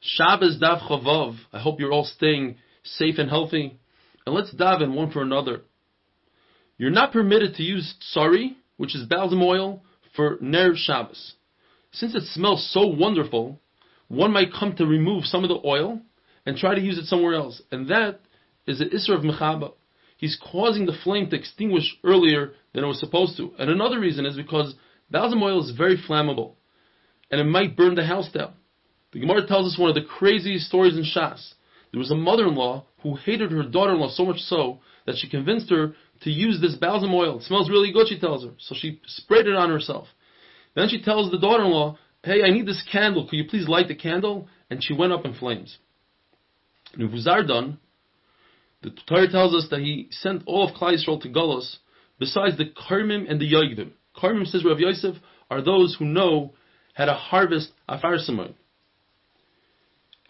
Shabbos Dav Chavav. I hope you're all staying safe and healthy. And let's daven one for another. You're not permitted to use tsari, which is balsam oil, for Ner Shabbos. Since it smells so wonderful, one might come to remove some of the oil and try to use it somewhere else. And that is the Isra of Mechaba. He's causing the flame to extinguish earlier than it was supposed to. And another reason is because balsam oil is very flammable. And it might burn the house down. The Gemara tells us one of the craziest stories in Shas. There was a mother-in-law who hated her daughter-in-law so much so that she convinced her to use this balsam oil. It smells really good, she tells her. So she sprayed it on herself. Then she tells the daughter-in-law, hey, I need this candle. Could you please light the candle? And she went up in flames. Nevuzaradan, the Torah tells us that he sent all of Klal Yisrael to Golos, besides the Karmim and the Yogvim. Karmim, says Rav Yosef, are those who know how to harvest Afar Samoy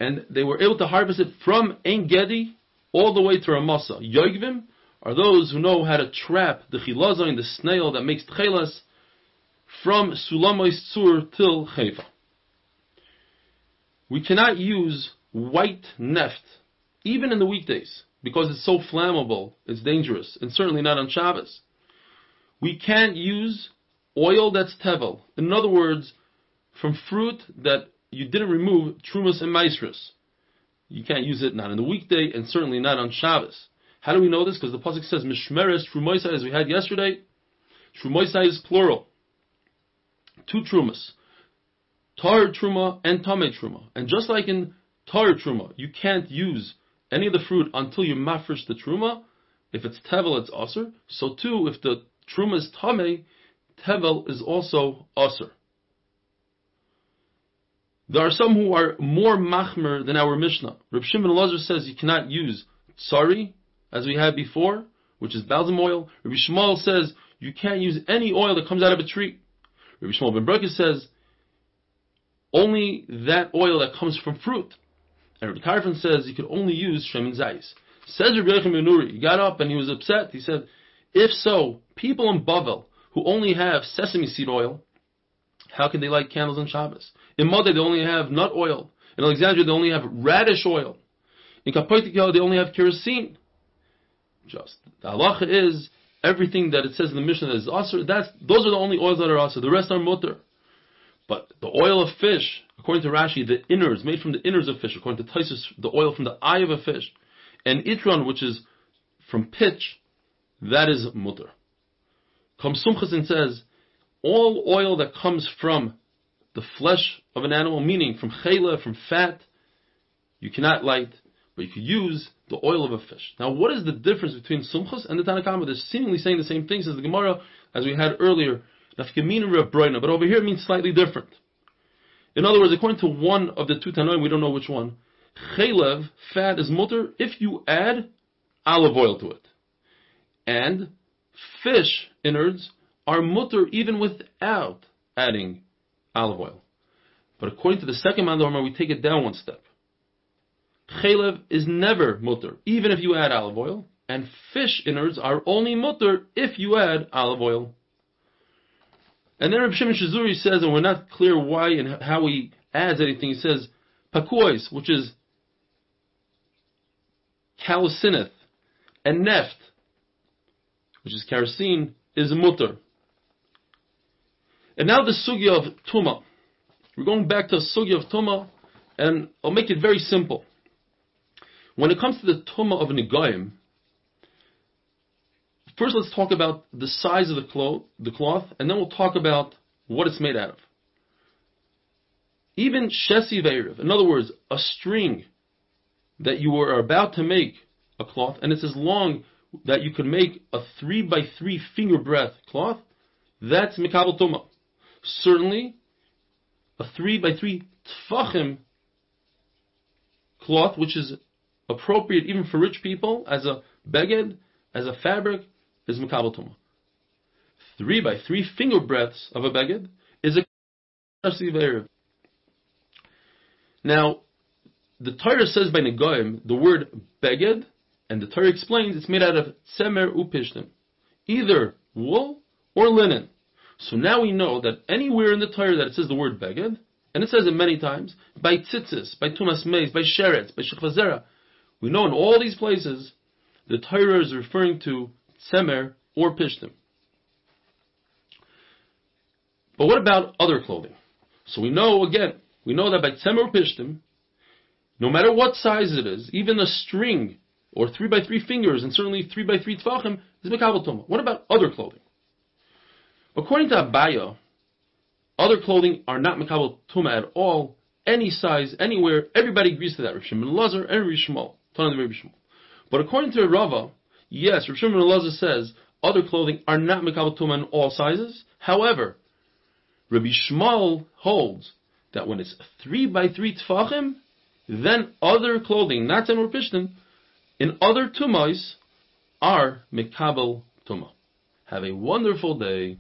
and they were able to harvest it from Ein Gedi all the way to Ramasa. Yoigvim are those who know how to trap the chilazon, the snail that makes tchelas, from Sulamois Tzur till Chayfa. We cannot use white neft, even in the weekdays, because it's so flammable, it's dangerous, and certainly not on Shabbos. We can't use oil that's tevel. In other words, from fruit that you didn't remove trumas and maestras. You can't use it not in the weekday and certainly not on Shabbos. How do we know this? Because the pasuk says mishmeres trumoisai as we had yesterday. Trumoisai is plural. Two trumas, tar truma and tame truma. And just like in tar truma, you can't use any of the fruit until you mafresh the truma. If it's tevel, it's aser. So too, if the truma is tame, tevel is also aser. There are some who are more machmer than our Mishnah. Reb Shimon Lazar says you cannot use tsari, as we had before, which is balsam oil. Rabbi Shmuel says you can't use any oil that comes out of a tree. Rabbi Shmuel ben Berkes says only that oil that comes from fruit. And Rabbi Tarfon says you can only use shemin zayis. Says Rabbi Yechim Nuri, he got up and he was upset. He said, if so, people in Bavel who only have sesame seed oil, how can they light candles on Shabbos? In Modeh, they only have nut oil. In Alexandria, they only have radish oil. In Kapoitikyo, they only have kerosene. Just. The halacha is, everything that it says in the Mishnah that is asr, that's, those are the only oils that are asr. The rest are mutter. But the oil of fish, according to Rashi, the innards, made from the innards of fish, according to Taisus, the oil from the eye of a fish, and itron, which is from pitch, that is mutter. Kam Sumchasin says, all oil that comes from the flesh of an animal, meaning from chayla, from fat, you cannot light, but you could use the oil of a fish. Now, what is the difference between sumchas and the Tanna Kamma? They're seemingly saying the same thing, as the Gemara, as we had earlier, but over here it means slightly different. In other words, according to one of the two Tanoim, we don't know which one, chaylev, fat, is mutter if you add olive oil to it. And fish innards are mutter even without adding olive oil. But according to the second Mandorma, we take it down one step. Chalev is never mutter, even if you add olive oil, and fish innards are only mutter if you add olive oil. And then Reb Shimon Shizuri says, and we're not clear why and how he adds anything, he says, pakois, which is colocynth, and neft, which is kerosene, is mutter. And now the sugya of tuma. We're going back to the sugya of tuma, and I'll make it very simple. When it comes to the tuma of negayim, first let's talk about the size of the cloth, the cloth, and then we'll talk about what it's made out of. Even shesi ve'eriv, in other words, a string that you are about to make a cloth, and it's as long that you could make a three by three finger breadth cloth, that's mikabel tuma certainly a three by three tfachim cloth, which is appropriate even for rich people as a beged, as a fabric, is makabel tuma. Three by three finger breadths of a beged is a now, the Torah says by Negoim, the word beged, and the Torah explains it's made out of tzemer upishtim, either wool or linen. So now we know that anywhere in the Torah that it says the word beged, and it says it many times, by tzitzis, by tumas meis, by sheretz, by shechvazera. We know in all these places, the Torah is referring to tzemer or pishtim. But what about other clothing? So we know, again, we know that by tzemer or pishtim, no matter what size it is, even a string, or three by three fingers, and certainly three by three tefachim, is mekabel. What about other clothing? According to Abaye, other clothing are not Makabal Tuma at all, any size, anywhere, everybody agrees to that. Rav Shimon Lazar and Rav Shmuel. But according to Rava, yes, Rav Shimon Lazar says other clothing are not Makabal Tuma in all sizes. However, Rabbi Shmuel holds that when it's three by three tfachim, then other clothing, not tzemer pishtim, in other tumais are Mikabel Tuma. Have a wonderful day.